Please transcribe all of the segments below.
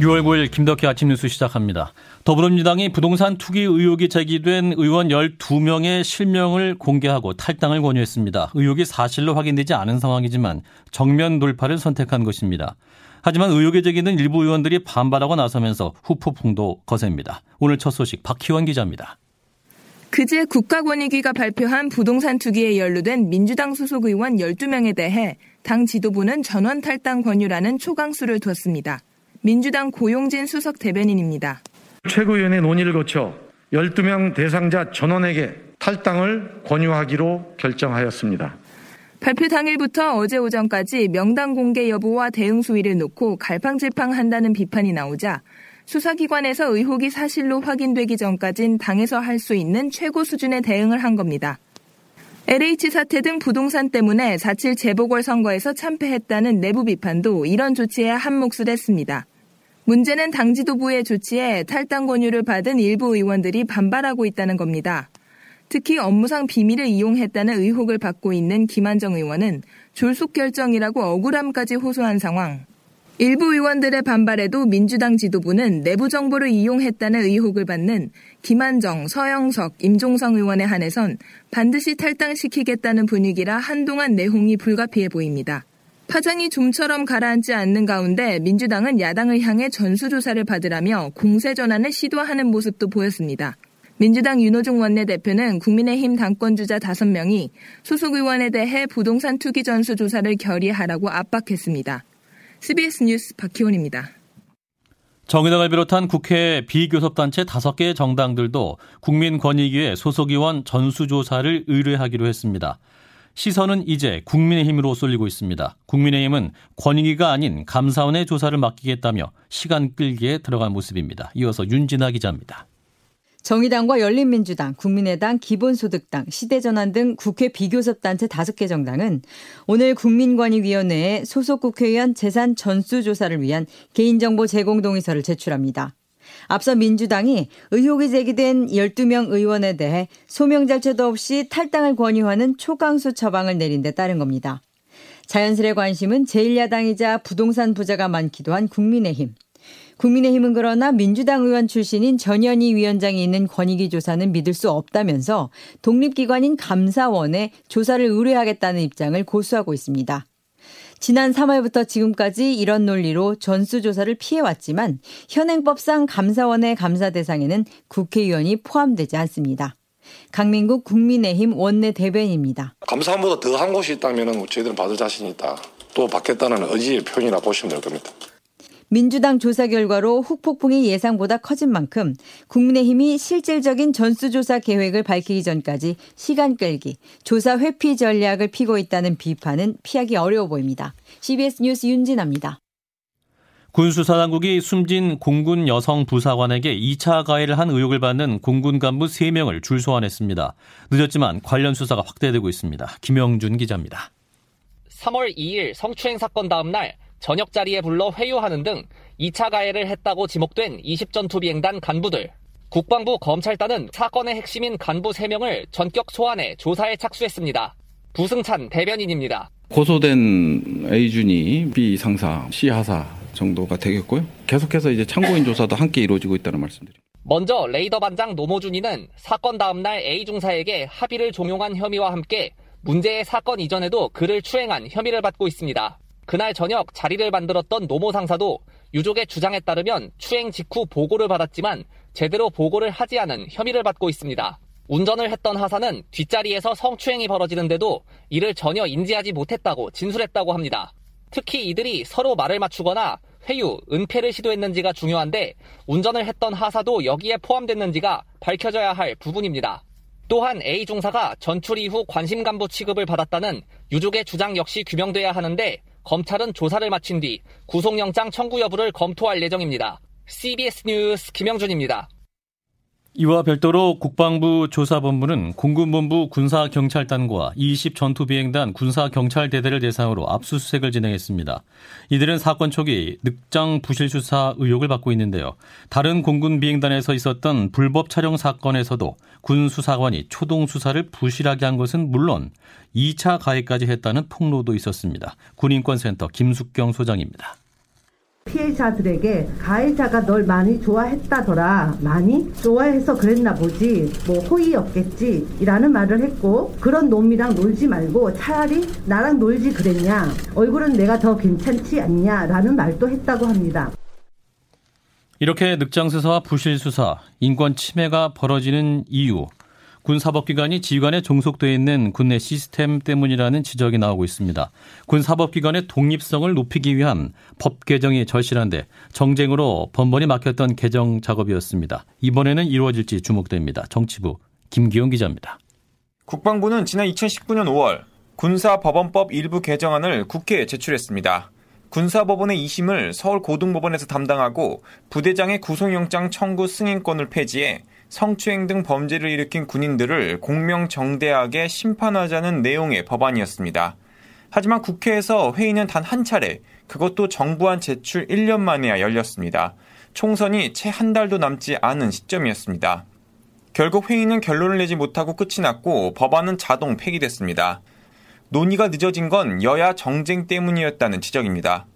6월 9일 김덕희 아침 뉴스 시작합니다. 더불어민주당이 부동산 투기 의혹이 제기된 의원 12명의 실명을 공개하고 탈당을 권유했습니다. 의혹이 사실로 확인되지 않은 상황이지만 정면 돌파를 선택한 것입니다. 하지만 의혹이 제기된 일부 의원들이 반발하고 나서면서 후폭풍도 거셉니다. 오늘 첫 소식 박희원 기자입니다. 그제 국가권익위가 발표한 부동산 투기에 연루된 민주당 소속 의원 12명에 대해 당 지도부는 전원 탈당 권유라는 초강수를 뒀습니다. 민주당 고용진 수석 대변인입니다. 최고위원회 논의를 거쳐 12명 대상자 전원에게 탈당을 권유하기로 결정하였습니다. 발표 당일부터 어제 오전까지 명단 공개 여부와 대응 수위를 놓고 갈팡질팡한다는 비판이 나오자 수사기관에서 의혹이 사실로 확인되기 전까진 당에서 할 수 있는 최고 수준의 대응을 한 겁니다. LH 사태 등 부동산 때문에 4.7 재보궐선거에서 참패했다는 내부 비판도 이런 조치에 한몫을 했습니다. 문제는 당 지도부의 조치에 탈당 권유를 받은 일부 의원들이 반발하고 있다는 겁니다. 특히 업무상 비밀을 이용했다는 의혹을 받고 있는 김한정 의원은 졸속 결정이라고 억울함까지 호소한 상황. 일부 의원들의 반발에도 민주당 지도부는 내부 정보를 이용했다는 의혹을 받는 김한정, 서영석, 임종성 의원에 한해선 반드시 탈당시키겠다는 분위기라 한동안 내홍이 불가피해 보입니다. 파장이 좀처럼 가라앉지 않는 가운데 민주당은 야당을 향해 전수조사를 받으라며 공세 전환을 시도하는 모습도 보였습니다. 민주당 윤호중 원내대표는 국민의힘 당권주자 5명이 소속 의원에 대해 부동산 투기 전수 조사를 결의하라고 압박했습니다. CBS 뉴스 박희원입니다. 정의당을 비롯한 국회 비교섭단체 5개 정당들도 국민권익위에 소속 의원 전수조사를 의뢰하기로 했습니다. 시선은 이제 국민의힘으로 쏠리고 있습니다. 국민의힘은 권익위가 아닌 감사원의 조사를 맡기겠다며 시간 끌기에 들어간 모습입니다. 이어서 윤진아 기자입니다. 정의당과 열린민주당, 국민의당, 기본소득당, 시대전환 등 국회 비교섭단체 5개 정당은 오늘 국민권익위원회에 소속 국회의원 재산 전수조사를 위한 개인정보 제공 동의서를 제출합니다. 앞서 민주당이 의혹이 제기된 12명 의원에 대해 소명 절차도 없이 탈당을 권유하는 초강수 처방을 내린 데 따른 겁니다. 자연스레 관심은 제1야당이자 부동산 부자가 많기도 한 국민의힘. 국민의힘은 그러나 민주당 의원 출신인 전현희 위원장이 있는 권익위 조사는 믿을 수 없다면서 독립기관인 감사원에 조사를 의뢰하겠다는 입장을 고수하고 있습니다. 지난 3월부터 지금까지 이런 논리로 전수조사를 피해왔지만 현행법상 감사원의 감사 대상에는 국회의원이 포함되지 않습니다. 강민국 국민의힘 원내 대변인입니다. 감사원보다 더한 곳이 있다면 저희들은 받을 자신이 있다. 또 받겠다는 의지의 표현이라 보시면 될 겁니다. 민주당 조사 결과로 후폭풍이 예상보다 커진 만큼 국민의힘이 실질적인 전수조사 계획을 밝히기 전까지 시간 끌기, 조사 회피 전략을 피고 있다는 비판은 피하기 어려워 보입니다. CBS 뉴스 윤진아입니다. 군 수사당국이 숨진 공군 여성 부사관에게 2차 가해를 한 의혹을 받는 공군 간부 3명을 줄 소환했습니다. 늦었지만 관련 수사가 확대되고 있습니다. 김영준 기자입니다. 3월 2일 성추행 사건 다음 날 저녁 자리에 불러 회유하는 등 2차 가해를 했다고 지목된 20전투 비행단 간부들. 국방부 검찰단은 사건의 핵심인 간부 3명을 전격 소환해 조사에 착수했습니다. 부승찬 대변인입니다. 고소된 A준이 B 상사, C 하사 정도가 되겠고요. 계속해서 이제 참고인 조사도 함께 이루어지고 있다는 말씀드립니다. 먼저 레이더 반장 노모준이는 사건 다음 날 A 중사에게 합의를 종용한 혐의와 함께 문제의 사건 이전에도 그를 추행한 혐의를 받고 있습니다. 그날 저녁 자리를 만들었던 노모 상사도 유족의 주장에 따르면 추행 직후 보고를 받았지만 제대로 보고를 하지 않은 혐의를 받고 있습니다. 운전을 했던 하사는 뒷자리에서 성추행이 벌어지는데도 이를 전혀 인지하지 못했다고 진술했다고 합니다. 특히 이들이 서로 말을 맞추거나 회유, 은폐를 시도했는지가 중요한데 운전을 했던 하사도 여기에 포함됐는지가 밝혀져야 할 부분입니다. 또한 A 중사가 전출 이후 관심 간부 취급을 받았다는 유족의 주장 역시 규명돼야 하는데 검찰은 조사를 마친 뒤 구속영장 청구 여부를 검토할 예정입니다. CBS 뉴스 김영준입니다. 이와 별도로 국방부 조사본부는 공군본부 군사경찰단과 20 전투비행단 군사경찰대대를 대상으로 압수수색을 진행했습니다. 이들은 사건 초기 늑장 부실 수사 의혹을 받고 있는데요. 다른 공군비행단에서 있었던 불법 촬영 사건에서도 군 수사관이 초동 수사를 부실하게 한 것은 물론 2차 가해까지 했다는 폭로도 있었습니다. 군인권센터 김숙경 소장입니다. 피해자들에게 가해자가 널 많이 좋아했다더라. 많이 좋아해서 그랬나 보지. 뭐 호의였겠지. 라는 말을 했고 그런 놈이랑 놀지 말고 차라리 나랑 놀지 그랬냐. 얼굴은 내가 더 괜찮지 않냐. 라는 말도 했다고 합니다. 이렇게 늑장수사와 부실수사, 인권 침해가 벌어지는 이유 군 사법기관이 지휘관에 종속되어 있는 군 내 시스템 때문이라는 지적이 나오고 있습니다. 군 사법기관의 독립성을 높이기 위한 법 개정이 절실한데 정쟁으로 번번이 막혔던 개정 작업이었습니다. 이번에는 이루어질지 주목됩니다. 정치부 김기용 기자입니다. 국방부는 지난 2019년 5월 군사법원법 일부 개정안을 국회에 제출했습니다. 군사법원의 2심을 서울고등법원에서 담당하고 부대장의 구속영장 청구 승인권을 폐지해 성추행 등 범죄를 일으킨 군인들을 공명정대하게 심판하자는 내용의 법안이었습니다. 하지만 국회에서 회의는 단 한 차례, 그것도 정부안 제출 1년 만에야 열렸습니다. 총선이 채 한 달도 남지 않은 시점이었습니다. 결국 회의는 결론을 내지 못하고 끝이 났고 법안은 자동 폐기됐습니다. 논의가 늦어진 건 여야 정쟁 때문이었다는 지적입니다.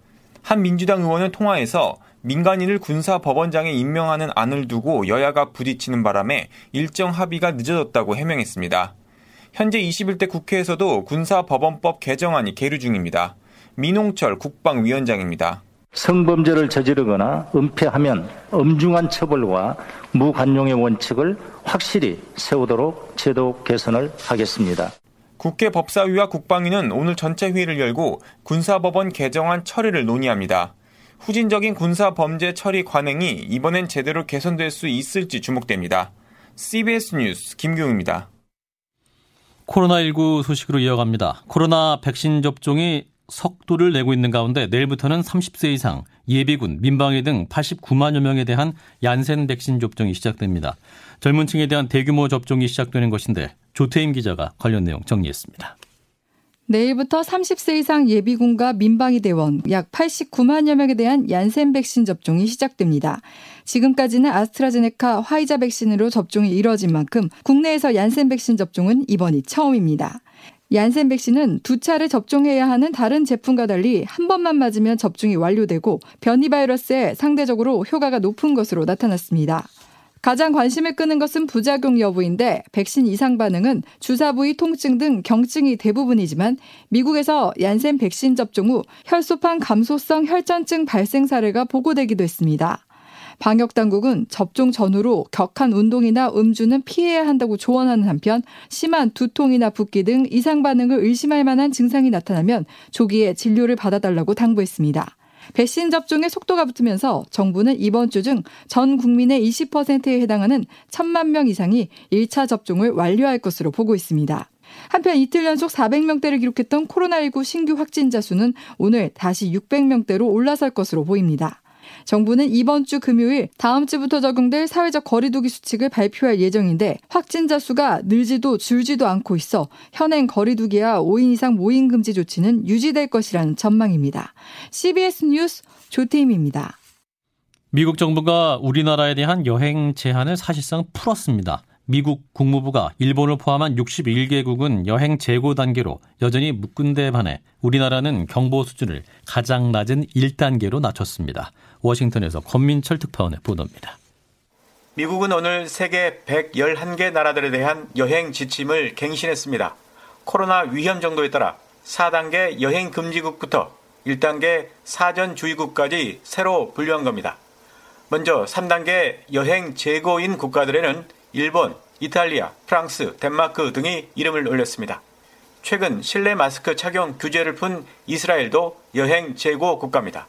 한 민주당 의원은 통화에서 민간인을 군사 법원장에 임명하는 안을 두고 여야가 부딪히는 바람에 일정 합의가 늦어졌다고 해명했습니다. 현재 21대 국회에서도 군사법원법 개정안이 계류 중입니다. 민홍철 국방위원장입니다. 성범죄를 저지르거나 은폐하면 엄중한 처벌과 무관용의 원칙을 확실히 세우도록 제도 개선을 하겠습니다. 국회 법사위와 국방위는 오늘 전체 회의를 열고 군사법원 개정안 처리를 논의합니다. 후진적인 군사 범죄 처리 관행이 이번엔 제대로 개선될 수 있을지 주목됩니다. CBS 뉴스 김경입니다. 코로나19 소식으로 이어갑니다. 코로나 백신 접종이 속도를 내고 있는 가운데 내일부터는 30세 이상 예비군, 민방위 등 89만여 명에 대한 얀센 백신 접종이 시작됩니다. 젊은 층에 대한 대규모 접종이 시작되는 것인데 조태임 기자가 관련 내용 정리했습니다. 내일부터 30세 이상 예비군과 민방위 대원 약 89만여 명에 대한 얀센 백신 접종이 시작됩니다. 지금까지는 아스트라제네카 화이자 백신으로 접종이 이뤄진 만큼 국내에서 얀센 백신 접종은 이번이 처음입니다. 얀센 백신은 두 차례 접종해야 하는 다른 제품과 달리 한 번만 맞으면 접종이 완료되고 변이 바이러스에 상대적으로 효과가 높은 것으로 나타났습니다. 가장 관심을 끄는 것은 부작용 여부인데 백신 이상 반응은 주사 부위 통증 등 경증이 대부분이지만 미국에서 얀센 백신 접종 후 혈소판 감소성 혈전증 발생 사례가 보고되기도 했습니다. 방역 당국은 접종 전후로 격한 운동이나 음주는 피해야 한다고 조언하는 한편 심한 두통이나 붓기 등 이상 반응을 의심할 만한 증상이 나타나면 조기에 진료를 받아달라고 당부했습니다. 백신 접종에 속도가 붙으면서 정부는 이번 주 중 전 국민의 20%에 해당하는 1천만 명 이상이 1차 접종을 완료할 것으로 보고 있습니다. 한편 이틀 연속 400명대를 기록했던 코로나19 신규 확진자 수는 오늘 다시 600명대로 올라설 것으로 보입니다. 정부는 이번 주 금요일 다음 주부터 적용될 사회적 거리두기 수칙을 발표할 예정인데 확진자 수가 늘지도 줄지도 않고 있어 현행 거리두기와 5인 이상 모임 금지 조치는 유지될 것이라는 전망입니다. CBS 뉴스 조태임입니다. 미국 정부가 우리나라에 대한 여행 제한을 사실상 풀었습니다. 미국 국무부가 일본을 포함한 61개국은 여행 재고 단계로 여전히 묶은 데 반해 우리나라는 경보 수준을 가장 낮은 1단계로 낮췄습니다. 워싱턴에서 권민철 특파원의 보도입니다. 미국은 오늘 세계 111개 나라들에 대한 여행 지침을 갱신했습니다. 코로나 위험 정도에 따라 4단계 여행 금지국부터 1단계 사전 주의국까지 새로 분류한 겁니다. 먼저 3단계 여행 재고인 국가들에는 일본, 이탈리아, 프랑스, 덴마크 등이 이름을 올렸습니다. 최근 실내 마스크 착용 규제를 푼 이스라엘도 여행 재고 국가입니다.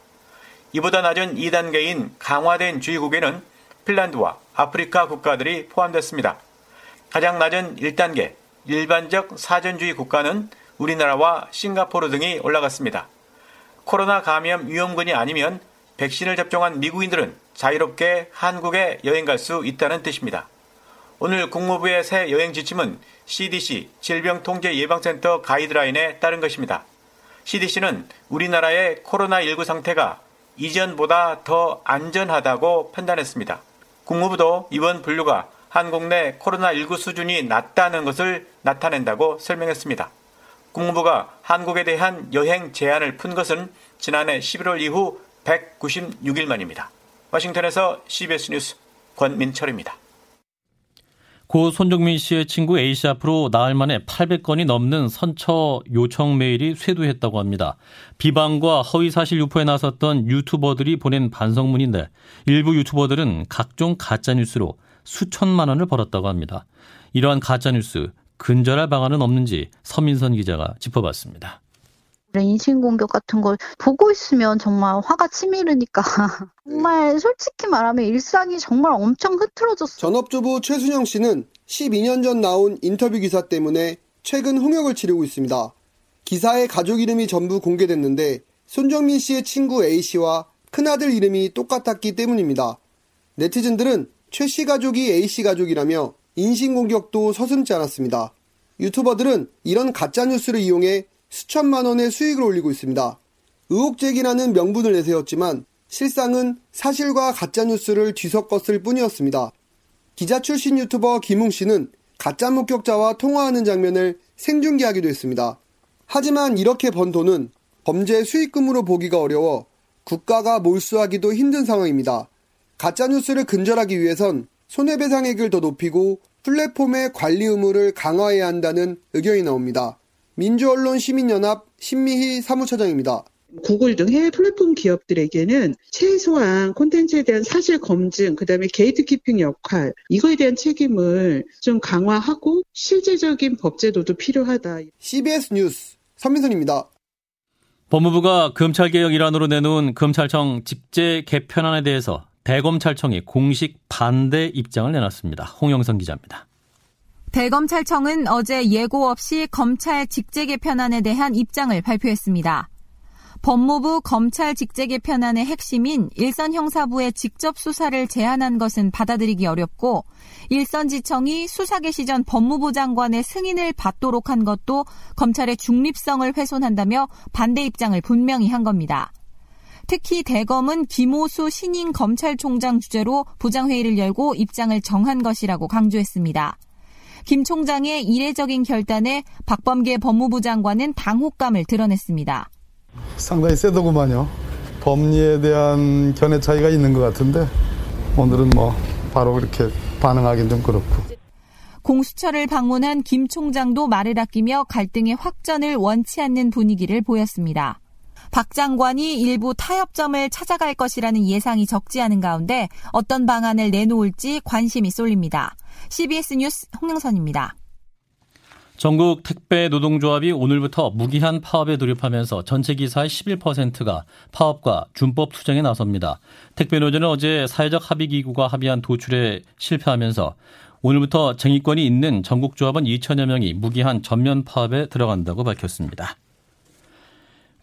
이보다 낮은 2단계인 강화된 주의국에는 핀란드와 아프리카 국가들이 포함됐습니다. 가장 낮은 1단계 일반적 사전주의 국가는 우리나라와 싱가포르 등이 올라갔습니다. 코로나 감염 위험군이 아니면 백신을 접종한 미국인들은 자유롭게 한국에 여행 갈 수 있다는 뜻입니다. 오늘 국무부의 새 여행 지침은 CDC 질병통제예방센터 가이드라인에 따른 것입니다. CDC는 우리나라의 코로나19 상태가 이전보다 더 안전하다고 판단했습니다. 국무부도 이번 분류가 한국 내 코로나19 수준이 낮다는 것을 나타낸다고 설명했습니다. 국무부가 한국에 대한 여행 제한을 푼 것은 지난해 11월 이후 196일 만입니다. 워싱턴에서 CBS 뉴스 권민철입니다. 고 손정민 씨의 친구 A씨 앞으로 나흘 만에 800건이 넘는 선처 요청 메일이 쇄도했다고 합니다. 비방과 허위 사실 유포에 나섰던 유튜버들이 보낸 반성문인데 일부 유튜버들은 각종 가짜 뉴스로 수천만 원을 벌었다고 합니다. 이러한 가짜 뉴스 근절할 방안은 없는지 서민선 기자가 짚어봤습니다. 인신 공격 같은 걸 보고 있으면 정말 화가 치밀으니까 정말 솔직히 말하면 일상이 정말 엄청 흐트러졌어. 전업주부 최순영 씨는 12년 전 나온 인터뷰 기사 때문에 최근 홍역을 치르고 있습니다. 기사에 가족 이름이 전부 공개됐는데 손정민 씨의 친구 A 씨와 큰아들 이름이 똑같았기 때문입니다. 네티즌들은 최 씨 가족이 A 씨 가족이라며 인신공격도 서슴지 않았습니다. 유튜버들은 이런 가짜뉴스를 이용해 수천만 원의 수익을 올리고 있습니다. 의혹 제기라는 명분을 내세웠지만 실상은 사실과 가짜뉴스를 뒤섞었을 뿐이었습니다. 기자 출신 유튜버 김웅 씨는 가짜 목격자와 통화하는 장면을 생중계하기도 했습니다. 하지만 이렇게 번 돈은 범죄 수익금으로 보기가 어려워 국가가 몰수하기도 힘든 상황입니다. 가짜뉴스를 근절하기 위해선 손해배상액을 더 높이고 플랫폼의 관리 의무를 강화해야 한다는 의견이 나옵니다. 민주언론 시민연합 신미희 사무처장입니다. 구글 등 해외 플랫폼 기업들에게는 최소한 콘텐츠에 대한 사실 검증, 그 다음에 gatekeeping 역할, 이거에 대한 책임을 좀 강화하고 실제적인 법제도도 필요하다. CBS 뉴스 서민선입니다. 법무부가 검찰개혁 일환으로 내놓은 검찰청 직제 개편안에 대해서 대검찰청이 공식 반대 입장을 내놨습니다. 홍영선 기자입니다. 대검찰청은 어제 예고 없이 검찰 직제 개편안에 대한 입장을 발표했습니다. 법무부 검찰 직제 개편안의 핵심인 일선 형사부의 직접 수사를 제한한 것은 받아들이기 어렵고 일선 지청이 수사 개시 전 법무부 장관의 승인을 받도록 한 것도 검찰의 중립성을 훼손한다며 반대 입장을 분명히 한 겁니다. 특히 대검은 김호수 신임 검찰총장 주재로 부장회의를 열고 입장을 정한 것이라고 강조했습니다. 김 총장의 이례적인 결단에 박범계 법무부 장관은 당혹감을 드러냈습니다. 상당히 세더구만요. 법리에 대한 견해 차이가 있는 것 같은데 오늘은 뭐 바로 그렇게 반응하기는 좀 그렇고. 공수처를 방문한 김 총장도 말을 아끼며 갈등의 확전을 원치 않는 분위기를 보였습니다. 박 장관이 일부 타협점을 찾아갈 것이라는 예상이 적지 않은 가운데 어떤 방안을 내놓을지 관심이 쏠립니다. CBS 뉴스 홍영선입니다. 전국 택배 노동조합이 오늘부터 무기한 파업에 돌입하면서 전체 기사의 11%가 파업과 준법 투쟁에 나섭니다. 택배 노조는 어제 사회적 합의 기구가 합의한 도출에 실패하면서 오늘부터 쟁의권이 있는 전국 조합원 2천여 명이 무기한 전면 파업에 들어간다고 밝혔습니다.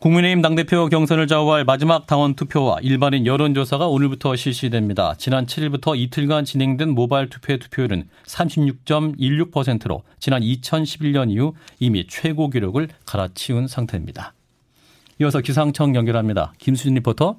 국민의힘 당대표 경선을 좌우할 마지막 당원 투표와 일반인 여론조사가 오늘부터 실시됩니다. 지난 7일부터 이틀간 진행된 모바일 투표의 투표율은 36.16%로 지난 2011년 이후 이미 최고 기록을 갈아치운 상태입니다. 이어서 기상청 연결합니다. 김수진 리포터.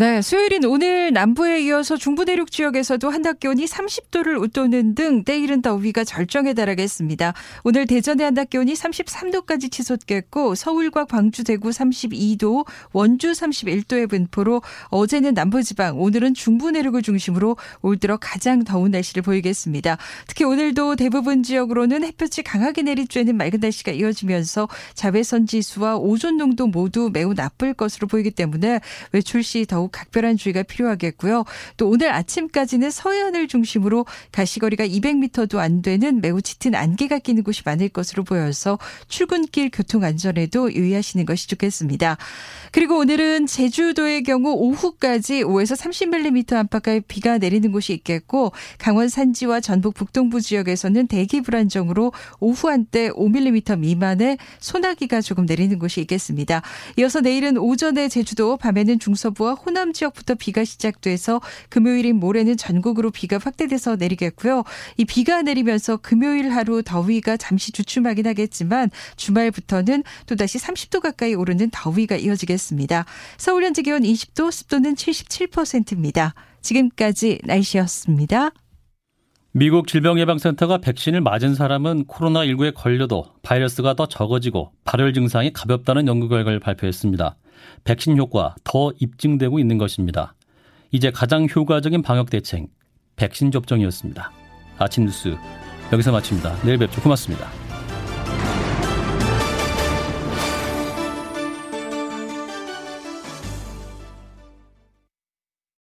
네, 수요일인 오늘 남부에 이어서 중부 내륙 지역에서도 한낮 기온이 30도를 웃도는 등 때이른 더위가 절정에 달하겠습니다. 오늘 대전의 한낮 기온이 33도까지 치솟겠고 서울과 광주, 대구 32도, 원주 31도의 분포로 어제는 남부지방, 오늘은 중부 내륙을 중심으로 올 들어 가장 더운 날씨를 보이겠습니다. 특히 오늘도 대부분 지역으로는 햇볕이 강하게 내리쬐는 맑은 날씨가 이어지면서 자외선 지수와 오존 농도 모두 매우 나쁠 것으로 보이기 때문에 외출 시 더욱 각별한 주의가 필요하겠고요. 또 오늘 아침까지는 서해안을 중심으로 가시거리가 200m도 안 되는 매우 짙은 안개가 끼는 곳이 많을 것으로 보여서 출근길 교통 안전에도 유의하시는 것이 좋겠습니다. 그리고 오늘은 제주도의 경우 오후까지 5에서 30mm 안팎의 비가 내리는 곳이 있겠고 강원 산지와 전북 북동부 지역에서는 대기 불안정으로 오후 한때 5mm 미만의 소나기가 조금 내리는 곳이 있겠습니다. 이어서 내일은 오전에 제주도 밤에는 중서부와 혼 호남 지역부터 비가 시작돼서 금요일인 모레는 전국으로 비가 확대돼서 내리겠고요. 이 비가 내리면서 금요일 하루 더위가 잠시 주춤하긴 하겠지만 주말부터는 또다시 30도 가까이 오르는 더위가 이어지겠습니다. 서울 현재 기온 20도, 습도는 77%입니다. 지금까지 날씨였습니다. 미국 질병예방센터가 백신을 맞은 사람은 코로나19에 걸려도 바이러스가 더 적어지고 발열 증상이 가볍다는 연구 결과를 발표했습니다. 백신 효과 더 입증되고 있는 것입니다. 이제 가장 효과적인 방역 대책, 백신 접종이었습니다. 아침 뉴스 여기서 마칩니다. 내일 뵙죠. 고맙습니다.